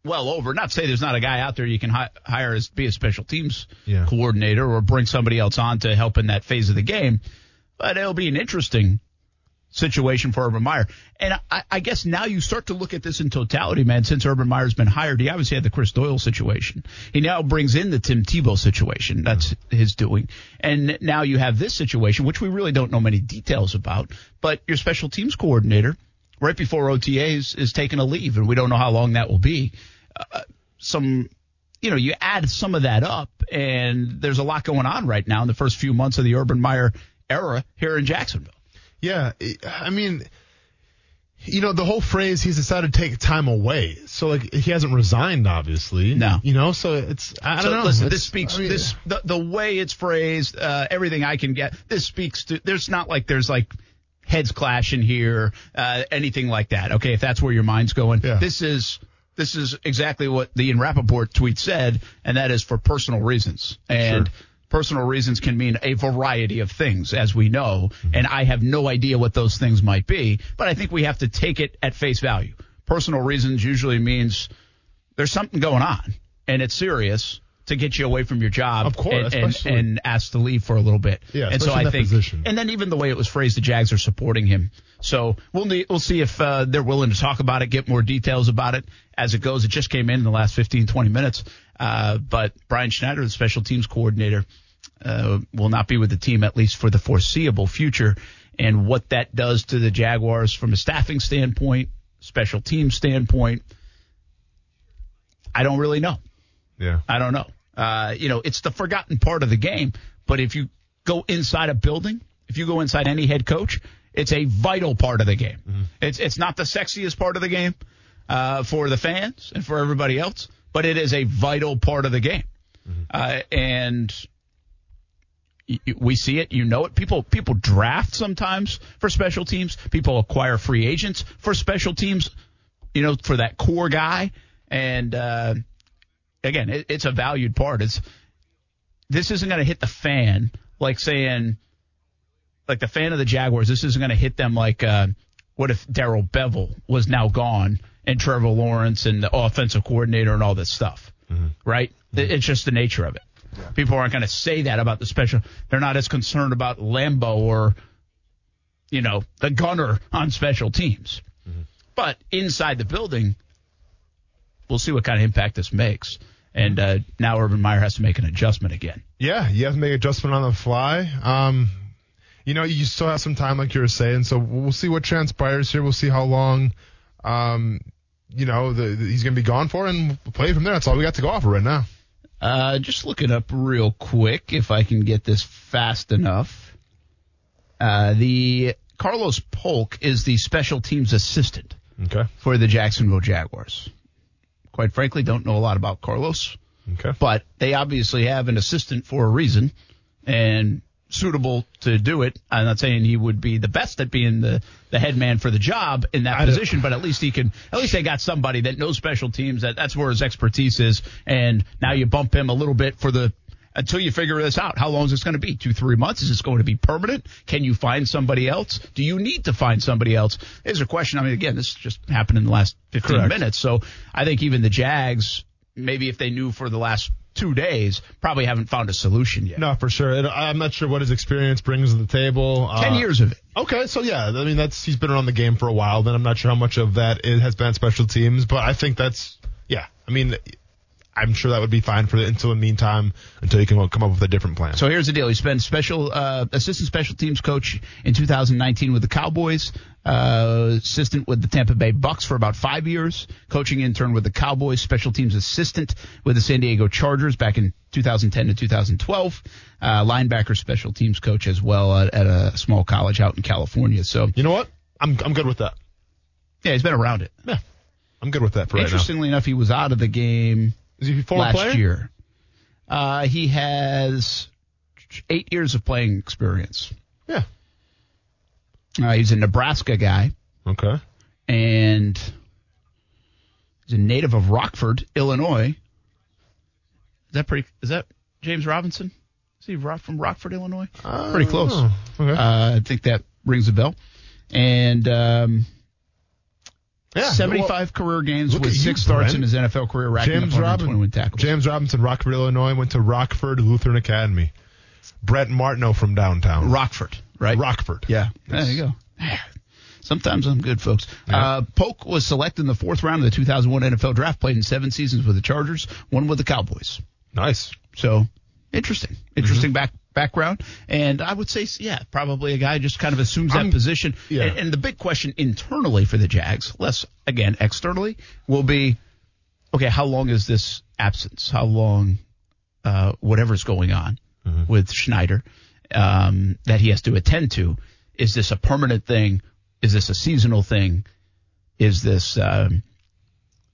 Speaker 4: well over. Not to say there's not a guy out there you can hi- hire as be a special teams
Speaker 5: Yeah.
Speaker 4: coordinator or bring somebody else on to help in that phase of the game, but it'll be an interesting situation for Urban Meyer. And I, I guess now you start to look at this in totality, man. Since Urban Meyer's been hired, he obviously had the Chris Doyle situation. He now brings in the Tim Tebow situation. That's his doing. And now you have this situation, which we really don't know many details about. But your special teams coordinator, right before OTAs, is taking a leave, and we don't know how long that will be. Uh, some you know, you add some of that up, and there's a lot going on right now in the first few months of the Urban Meyer era here in Jacksonville.
Speaker 5: Yeah, I mean, you know, the whole phrase he's decided to take time away. So like he hasn't resigned, obviously.
Speaker 4: No.
Speaker 5: you know, so it's I
Speaker 4: so
Speaker 5: don't know.
Speaker 4: listen,
Speaker 5: It's-
Speaker 4: this speaks
Speaker 5: I mean,
Speaker 4: this the, the way it's phrased, uh, everything I can get. This speaks to. There's not like there's like heads clashing here, uh, anything like that. Okay, if that's where your mind's going,
Speaker 5: Yeah.
Speaker 4: this is. This is exactly what the Ian Rapoport tweet said, and that is for personal reasons. And
Speaker 5: Sure.
Speaker 4: Personal reasons can mean a variety of things, as we know, and I have no idea what those things might be, but I think we have to take it at face value. Personal reasons usually means there's something going on, and it's serious to get you away from your job
Speaker 5: Of course,
Speaker 4: and, and, and asked to leave for a little bit.
Speaker 5: Yeah,
Speaker 4: and so I think,
Speaker 5: position.
Speaker 4: and then even the way it was phrased, the Jags are supporting him. So we'll need, we'll see if uh, they're willing to talk about it, get more details about it as it goes. It just came in in the last 15, 20 minutes. Uh, but Brian Schneider, the special teams coordinator, uh, will not be with the team at least for the foreseeable future. And what that does to the Jaguars from a staffing standpoint, special team standpoint, I don't really know.
Speaker 5: Yeah.
Speaker 4: I don't know. Uh, you know, it's the forgotten part of the game. But if you go inside a building, if you go inside any head coach, it's a vital part of the game. Mm-hmm. It's it's not the sexiest part of the game uh, for the fans and for everybody else, but it is a vital part of the game. Mm-hmm. Uh, and we see it, you know it. People people draft sometimes for special teams. People acquire free agents for special teams. You know, for that core guy. And uh, again, it, it's a valued part. It's this isn't going to hit the fan like saying, like the fan of the Jaguars. This isn't going to hit them like uh, what if Darrell Bevell was now gone and Trevor Lawrence and the offensive coordinator and all this stuff, mm-hmm. right? Mm-hmm. It's just the nature of it. Yeah. People aren't going to say that about the special. They're not as concerned about Lambo or, you know, the gunner on special teams. Mm-hmm. But inside the building, we'll see what kind of impact this makes. And uh, now Urban Meyer has to make an adjustment again.
Speaker 5: Yeah, you have to make an adjustment on the fly. Um, you know, you still have some time, like you were saying. So we'll see what transpires here. We'll see how long, um, you know, the, the, he's going to be gone for, and play from there. That's all we got to go off of right now.
Speaker 4: Uh, just looking up real quick if I can get this fast enough. Uh, the Carlos Polk is the special teams assistant
Speaker 5: okay.
Speaker 4: for the Jacksonville Jaguars. Quite frankly, don't know a lot about Carlos.
Speaker 5: Okay.
Speaker 4: But they obviously have an assistant for a reason and suitable to do it. I'm not saying he would be the best at being the, the head man for the job in that I position, but at least he can, at least they got somebody that knows special teams that that's where his expertise is. And now you bump him a little bit for the, until you figure this out. How long is this going to be? Two, three months? Is this going to be permanent? Can you find somebody else? Do you need to find somebody else? Is a question. I mean, again, this just happened in the last 15 Correct. minutes. So I think even the Jags, maybe if they knew for the last two days, probably haven't found a solution yet.
Speaker 5: No, for sure. I'm not sure what his experience brings to the table.
Speaker 4: Ten uh, years of it.
Speaker 5: Okay, so yeah, I mean that's he's been around the game for a while. Then I'm not sure how much of that it has been special teams, but I think that's yeah. I mean, I'm sure that would be fine for the, until the meantime, until you can come up with a different plan.
Speaker 4: So here's the deal: he's been special uh, assistant special teams coach in 2019 with the Cowboys, uh, assistant with the Tampa Bay Bucks for about five years, coaching intern with the Cowboys, special teams assistant with the San Diego Chargers back in 2010 to 2012, uh, linebacker special teams coach as well at, at a small college out in California. So
Speaker 5: you know what? I'm I'm good with that.
Speaker 4: Yeah, he's been around it.
Speaker 5: Yeah. I'm good with that for
Speaker 4: Interestingly right enough, he was out of the game
Speaker 5: is he former
Speaker 4: last
Speaker 5: player?
Speaker 4: year. Uh, he has eight years of playing experience.
Speaker 5: Yeah.
Speaker 4: Uh, he's a Nebraska guy.
Speaker 5: Okay.
Speaker 4: And he's a native of Rockford, Illinois. Is that pretty? Is that James Robinson? Is he from Rockford, Illinois?
Speaker 5: Uh,
Speaker 4: pretty close.
Speaker 5: Okay.
Speaker 4: Uh, I think that rings a bell. And um, yeah, 75 well, career games with six starts in his NFL career, racking James up 121 tackles.
Speaker 5: James Robinson, Rockford, Illinois, went to Rockford Lutheran Academy. Brent Martineau from downtown.
Speaker 4: Rockford, right?
Speaker 5: Rockford.
Speaker 4: Yeah, yes. there you go. Sometimes I'm good, folks. Yeah. Uh, Polk was selected in the fourth round of the 2001 NFL Draft, played in seven seasons with the Chargers, one with the Cowboys.
Speaker 5: Nice.
Speaker 4: So interesting, interesting mm-hmm. back background. And I would say, yeah, probably a guy just kind of assumes that I'm, position. Yeah. And, and the big question internally for the Jags, less again externally, will be, okay, how long is this absence? How long, uh, whatever's going on mm-hmm. with Schneider, um, that he has to attend to? Is this a permanent thing? Is this a seasonal thing? Is this, um,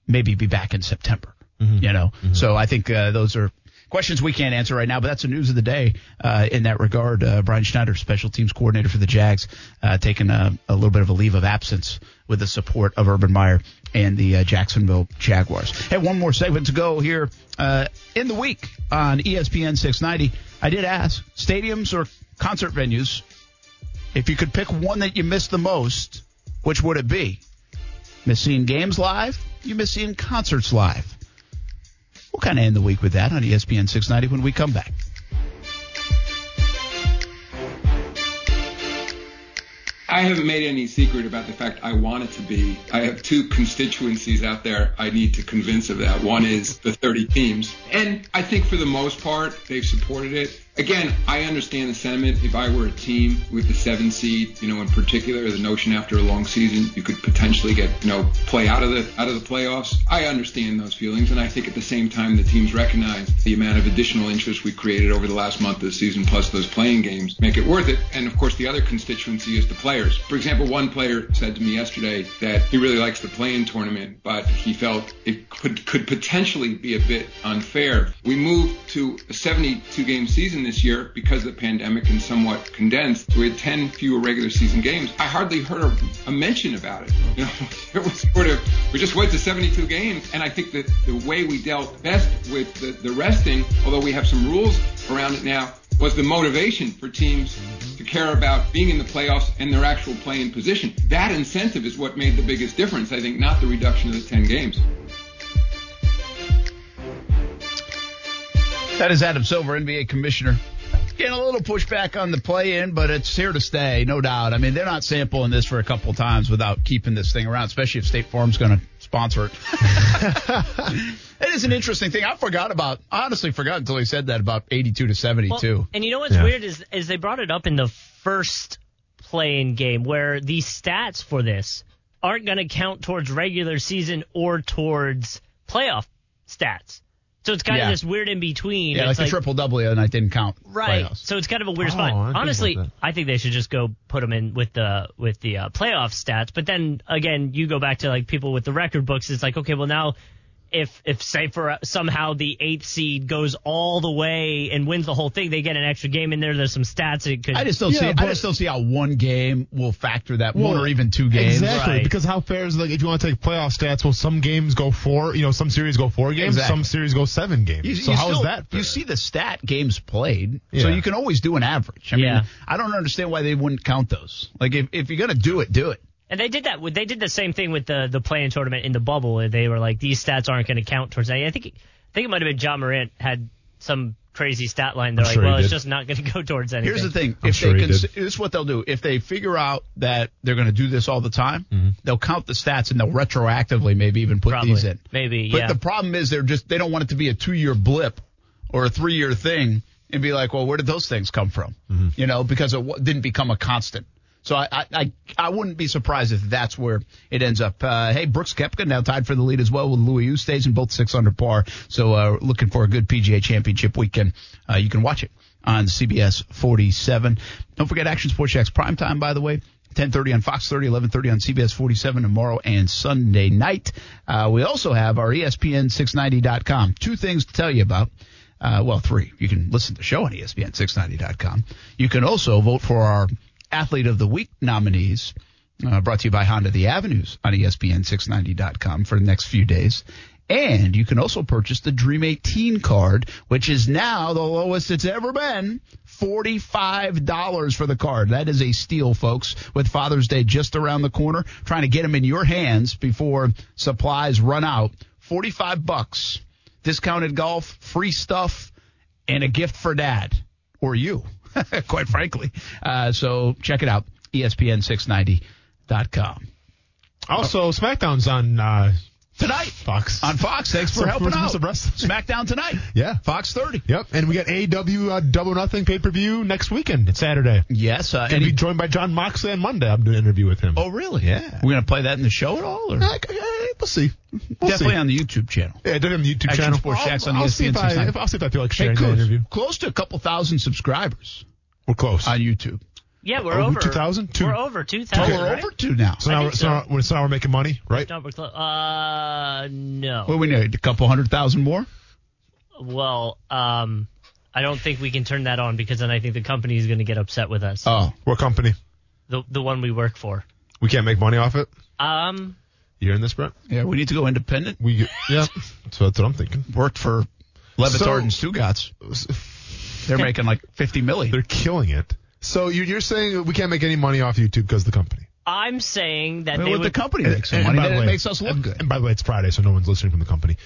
Speaker 4: maybe be back in September? Mm-hmm. You know, mm-hmm. so I think uh, those are questions we can't answer right now, but that's the news of the day uh, in that regard. Uh, Brian Schneider, special teams coordinator for the Jags, uh, taking a, a, little bit of a leave of absence with the support of Urban Meyer and the uh, Jacksonville Jaguars. Hey, one more segment to go here uh, in the week on ESPN 690. I did ask stadiums or concert venues if you could pick one that you missed the most, which would it be? Miss seeing games live? You miss seeing concerts live? We'll kind of end the week with that on ESPN 690 when we come back.
Speaker 7: I haven't made any secret about the fact I want it to be. I have two constituencies out there I need to convince of that. One is the 30 teams. And I think for the most part, they've supported it. Again, I understand the sentiment. If I were a team with the seven seed, you know, in particular, the notion after a long season you could potentially get, you know, play out of the out of the playoffs. I understand those feelings, and I think at the same time the teams recognize the amount of additional interest we created over the last month of the season, plus those playing games, make it worth it. And of course, the other constituency is the players. For example, one player said to me yesterday that he really likes the play-in tournament, but he felt it could could potentially be a bit unfair. We moved to a 72 game season this year because of the pandemic and somewhat condensed. We had 10 fewer regular season games. I hardly heard a, a mention about it. You know, it was sort of we just went to 72 games, and I think that the way we dealt best with the, the resting, although we have some rules around it now, was the motivation for teams to care about being in the playoffs and their actual play-in position. That incentive is what made the biggest difference, I think, not the reduction of the 10 games.
Speaker 4: That is Adam Silver, NBA commissioner. Getting a little pushback on the play in, but it's here to stay, no doubt. I mean, they're not sampling this for a couple of times without keeping this thing around, especially if State Farm's going to sponsor it. it is an interesting thing. I forgot about, honestly forgot until he said that about 82 to 72.
Speaker 9: Well, and you know what's
Speaker 4: Yeah.
Speaker 9: weird is is they brought it up in the first play-in game where the stats for this aren't going to count towards regular season or towards playoff stats. So it's kind
Speaker 4: Yeah.
Speaker 9: of this weird in between.
Speaker 4: yeah, like
Speaker 9: It's
Speaker 4: the triple double the other night didn't count.
Speaker 9: Right.
Speaker 4: playoffs.
Speaker 9: So it's kind of a weird
Speaker 4: Oh,
Speaker 9: spot.
Speaker 4: didn't
Speaker 9: Honestly. I think they should just go put them in with the with the uh, playoff stats. But then again, you go back to like people with the record books. It's like okay, well now. If, if say for uh, somehow the eighth seed goes all the way and wins the whole thing, they get an extra game in there. There's some stats it could.
Speaker 4: I just don't see. I just don't see how one game will factor that one or even two games.
Speaker 5: Exactly, because how fair is it? Like if you want to take playoff stats, well, some games go four, you know, some series go four games,
Speaker 4: Exactly.
Speaker 5: some series go seven games.
Speaker 4: You,
Speaker 5: so
Speaker 4: you
Speaker 5: how is
Speaker 4: still-
Speaker 5: that?
Speaker 4: You see the stat games played, so you can always do an average. I mean,
Speaker 9: Yeah.
Speaker 4: I don't understand why they wouldn't count those. Like if, if you're gonna do it, do it.
Speaker 9: And they did that. They did the same thing with the the play-in tournament in the bubble. where They were like, these stats aren't going to count towards anything. I think I think it might have been Ja Morant had some crazy stat line. They're
Speaker 4: I'm
Speaker 9: like,
Speaker 4: sure
Speaker 9: well, it's just not going to go towards anything.
Speaker 4: Here's the thing: if they can, this is what they'll do. If they figure out that they're going to do this all the time,
Speaker 5: Mm-hmm.
Speaker 4: they'll count the stats and they'll retroactively maybe even put
Speaker 9: Probably.
Speaker 4: these in.
Speaker 9: Maybe,
Speaker 4: But
Speaker 9: yeah.
Speaker 4: the problem is they're just they don't want it to be a two year blip or a three year thing and be like, well, where did those things come from?
Speaker 5: Mm-hmm.
Speaker 4: You know, because it w- didn't become a constant. So I, I I wouldn't be surprised if that's where it ends up. Uh, hey, Brooks Koepka now tied for the lead as well with Louis in both six under par. So uh, looking for a good PGA Championship weekend. Uh, you can watch it on CBS 47. Don't forget Action Sports Jax prime time, by the way. 10:30 on Fox 30, 11:30 on CBS 47 tomorrow and Sunday night. Uh, we also have our ESPN690.com. Two things to tell you about. Uh, well, three. You can listen to the show on E ESPN690.com. You can also vote for our Athlete of the Week nominees. Uh, brought to you by Honda The Avenues on E ESPN690.com for the next few days. And you can also purchase the Dream 18 card, which is now the lowest it's ever been. $45 for the card. That is a steal, folks, with Father's Day just around the corner. Trying to get them in your hands before supplies run out. 45 bucks. Discounted golf, free stuff, and a gift for dad. Or you, quite frankly. Uh, so check it out. E ESPN690.com.
Speaker 5: Also, SmackDown's on uh,
Speaker 4: tonight.
Speaker 5: Fox
Speaker 4: On Fox. Thanks for
Speaker 5: Some-
Speaker 4: helping out. SmackDown tonight.
Speaker 5: Yeah.
Speaker 4: Fox 30.
Speaker 5: Yep, and we got AEW uh, Double Nothing pay per view next weekend. It's Saturday.
Speaker 4: Yes. Uh,
Speaker 5: Gonna be joined by Jon Moxley on Monday. I'm doing an interview with him.
Speaker 4: oh, really?
Speaker 5: Yeah.
Speaker 4: We're going to play that in the show at all? Or?
Speaker 5: Uh, we'll see. We'll
Speaker 4: Definitely
Speaker 5: see.
Speaker 4: on the YouTube channel.
Speaker 5: Yeah, definitely on the YouTube
Speaker 4: Action
Speaker 5: channel.
Speaker 4: Sports
Speaker 5: I'll,
Speaker 4: Jax on
Speaker 5: I'll see if I, if, I'll see if I feel like
Speaker 4: Hey,
Speaker 5: sharing that
Speaker 4: close,
Speaker 5: interview.
Speaker 4: close to a couple thousand subscribers
Speaker 5: We're close.
Speaker 4: on YouTube.
Speaker 9: Yeah, we're
Speaker 5: over
Speaker 9: over
Speaker 5: 2,000? Two.
Speaker 9: We're over two
Speaker 4: Oh,
Speaker 9: thousand.
Speaker 4: we're over two now.
Speaker 5: so
Speaker 9: I
Speaker 5: now,
Speaker 9: think
Speaker 5: so,
Speaker 9: so.
Speaker 5: now, when it's now we're making money, right?
Speaker 9: No, we're clo- uh, no.
Speaker 4: What do we need? A couple hundred thousand more?
Speaker 9: Well, um, I don't think we can turn that on because then I think the company is going to get upset with us.
Speaker 4: Oh.
Speaker 5: What company?
Speaker 9: The the one we work for.
Speaker 5: We can't make money off it.
Speaker 9: Um,
Speaker 5: You hearing this, Brett?
Speaker 4: Yeah, we need to go independent.
Speaker 5: We yeah. So that's what I'm thinking.
Speaker 4: Worked for Le Batard
Speaker 5: So-
Speaker 4: and Stugotz. They're making like 50 million.
Speaker 5: They're killing it. So you- you're saying we can't make any money off YouTube because the company?
Speaker 9: I'm saying that
Speaker 4: Well,
Speaker 9: they would.
Speaker 4: the company makes some
Speaker 5: And
Speaker 4: money,
Speaker 5: by
Speaker 4: then
Speaker 5: the
Speaker 4: it
Speaker 5: way-
Speaker 4: makes us look
Speaker 5: and,
Speaker 4: good.
Speaker 5: And by the way, it's Friday, so no one's listening from the company.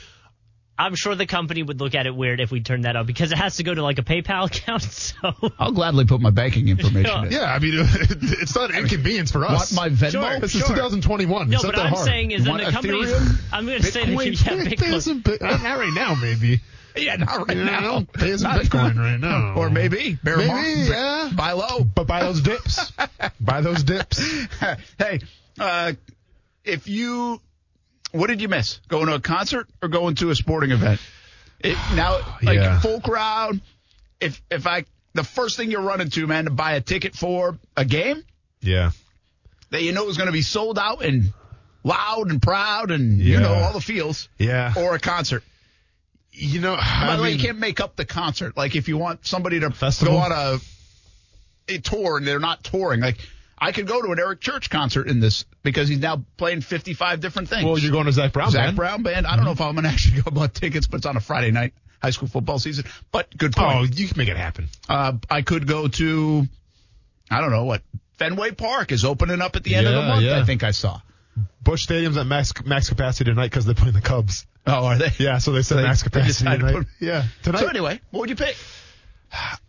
Speaker 9: I'm sure the company would look at it weird if we turned that on because it has to go to like a PayPal account. So
Speaker 4: I'll gladly put my banking information in.
Speaker 5: Yeah, I mean, it's not an inconvenience for us.
Speaker 4: Want my Venmo?
Speaker 9: Sure.
Speaker 5: This is 2021.
Speaker 9: no,
Speaker 5: it's not
Speaker 9: but
Speaker 5: that
Speaker 9: I'm
Speaker 5: hard.
Speaker 9: saying is
Speaker 4: You
Speaker 9: then
Speaker 4: want
Speaker 9: the company.
Speaker 4: Ethereum?
Speaker 9: I'm going to say that
Speaker 5: Bitcoin?
Speaker 9: yeah,
Speaker 5: Pay- pay
Speaker 9: Bitcoin.
Speaker 5: some bit- not right now, maybe.
Speaker 4: Yeah, not right
Speaker 5: You
Speaker 4: now.
Speaker 5: know, pay some
Speaker 4: Not-
Speaker 5: Bitcoin right now.
Speaker 4: Or maybe. Bear
Speaker 5: Maybe,
Speaker 4: mark-
Speaker 5: yeah.
Speaker 4: Buy low.
Speaker 5: But buy those dips. buy those dips.
Speaker 4: hey, uh, if you, what did you miss? Going to a concert or going to a sporting event? It, now, like
Speaker 5: Yeah.
Speaker 4: full crowd. If if I the first thing you're running to, man, to buy a ticket for a game
Speaker 5: Yeah.
Speaker 4: that you know is going to be sold out and loud and proud and you know all the feels,
Speaker 5: Yeah.
Speaker 4: or a concert.
Speaker 5: You know,
Speaker 4: By
Speaker 5: I
Speaker 4: the way, you can't make up the concert. Like if you want somebody to
Speaker 5: Festival?
Speaker 4: go on a a tour and they're not touring, like I could go to an Eric Church concert in this because he's now playing 55 different things.
Speaker 5: well, you're going to Zac Brown
Speaker 4: Zac
Speaker 5: band.
Speaker 4: Brown band. I don't know if I'm gonna actually go about tickets, but it's on a Friday night, high school football season. But good point.
Speaker 5: Oh,
Speaker 4: point.
Speaker 5: you can make it happen.
Speaker 4: Uh, I could go to, I don't know what Fenway Park is opening up at the end of the month.
Speaker 5: yeah.
Speaker 4: I think I saw.
Speaker 5: Busch Stadium's at max max capacity tonight because they're playing the Cubs.
Speaker 4: Oh, are they?
Speaker 5: Yeah, so they said
Speaker 4: They-
Speaker 5: max
Speaker 4: they
Speaker 5: capacity tonight. yeah, tonight.
Speaker 4: So anyway, what would you pick?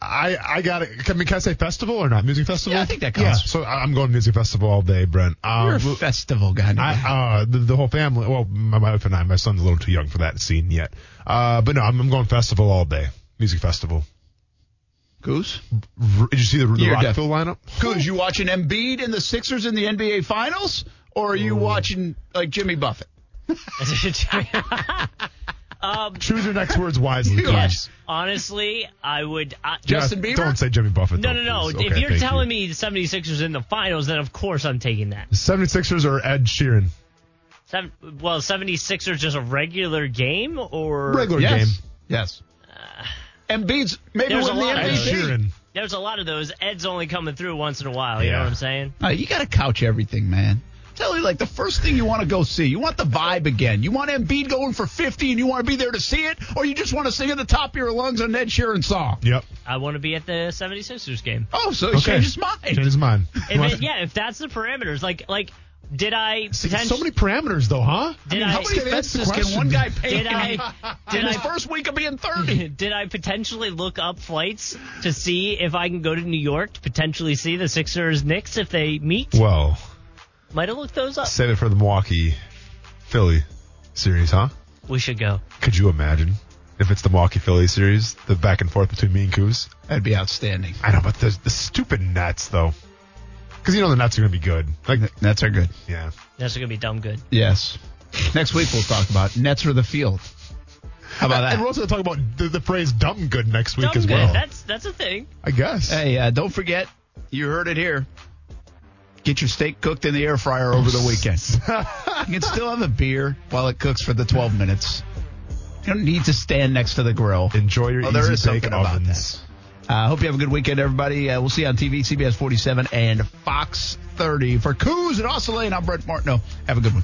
Speaker 5: I I got it. I mean, can I say festival or not? Music festival.
Speaker 4: Yeah, I think that
Speaker 5: Yeah,
Speaker 4: counts.
Speaker 5: so I- I'm going to music festival all day, Brent. Um,
Speaker 4: You're a festival guy.
Speaker 5: I, uh, the, the whole family. Well, my wife and I. My son's a little too young for that scene yet. Uh, but no, I'm, I'm going festival all day. Music festival.
Speaker 4: Goose?
Speaker 5: R- did you see the, the Rockville lineup?
Speaker 4: Goose, you watching Embiid and the Sixers in the NBA Finals, or are you watching like Jimmy Buffett?
Speaker 9: Um,
Speaker 5: Choose your next words wisely.
Speaker 9: yes. Honestly, I would. I,
Speaker 4: Justin Bieber?
Speaker 5: Don't say Jimmy Buffett.
Speaker 9: No,
Speaker 5: though,
Speaker 9: no, no.
Speaker 5: please.
Speaker 9: if
Speaker 5: Okay,
Speaker 9: you're telling
Speaker 5: you.
Speaker 9: me the 76ers in the finals, then of course I'm taking that.
Speaker 5: 76ers or Ed Sheeran.
Speaker 9: Seven, well, 76ers just a regular game or
Speaker 5: Regular
Speaker 4: yes.
Speaker 5: game.
Speaker 4: Yes. Embiid's maybe
Speaker 9: There's
Speaker 4: win
Speaker 9: a
Speaker 4: the
Speaker 9: lot of
Speaker 5: Ed.
Speaker 4: MVP.
Speaker 5: Sheeran.
Speaker 9: There's a lot of those. Ed's only coming through once in a while. You
Speaker 5: Yeah.
Speaker 9: know what I'm saying?
Speaker 4: Uh, you got to couch everything, man. Tell you like the first thing you want to go see. You want the vibe again. You want Embiid going for 50 and you want to be there to see it, or you just want to sing at the top of your lungs on Ned Sheeran song.
Speaker 5: Yep.
Speaker 9: I want to be at the 76ers game.
Speaker 4: Oh, so he
Speaker 5: Okay.
Speaker 4: changed his mind.
Speaker 5: Change his mind.
Speaker 9: If it- yeah, if that's the parameters, like like did I
Speaker 5: See,
Speaker 9: potentially
Speaker 5: so many parameters, though, huh?
Speaker 9: Did
Speaker 5: I mean,
Speaker 9: I-
Speaker 5: how many
Speaker 4: How
Speaker 5: fences
Speaker 4: fences can one guy pay?
Speaker 9: Did I-
Speaker 4: in
Speaker 9: did
Speaker 4: his
Speaker 9: I-
Speaker 4: first week of being 30?
Speaker 9: did I potentially look up flights to see if I can go to New York to potentially see the Sixers Knicks if they meet?
Speaker 5: Well,
Speaker 9: Might have looked those up.
Speaker 5: save it for the Milwaukee Philly series, huh?
Speaker 9: We should go.
Speaker 5: Could you imagine if it's the Milwaukee Philly series, the back and forth between me and Coos?
Speaker 4: That'd be outstanding.
Speaker 5: I know, but the, the stupid Nets, though. Because you know the Nets are going to be good. Like,
Speaker 4: Nets are good.
Speaker 5: yeah.
Speaker 9: That's gonna be dumb good.
Speaker 4: Yes. Next week we'll talk about Nets or the field. How about that?
Speaker 5: And we're also going to talk about the, the phrase dumb good next week
Speaker 9: Dumb
Speaker 5: as
Speaker 9: good.
Speaker 5: well.
Speaker 9: That's that's a thing.
Speaker 5: I guess.
Speaker 4: Hey, uh, don't forget, you heard it here. Get your steak cooked in the air fryer over the weekend. you can still have a beer while it cooks for the 12 minutes. You don't need to stand next to the grill.
Speaker 5: Enjoy your
Speaker 4: Well,
Speaker 5: easy
Speaker 4: is
Speaker 5: bake ovens.
Speaker 4: Uh, hope you have a good weekend, everybody. Uh, we'll see you on TV, CBS 47 and Fox 30. For Coos and Lane, I'm Brent Martineau. Have a good one.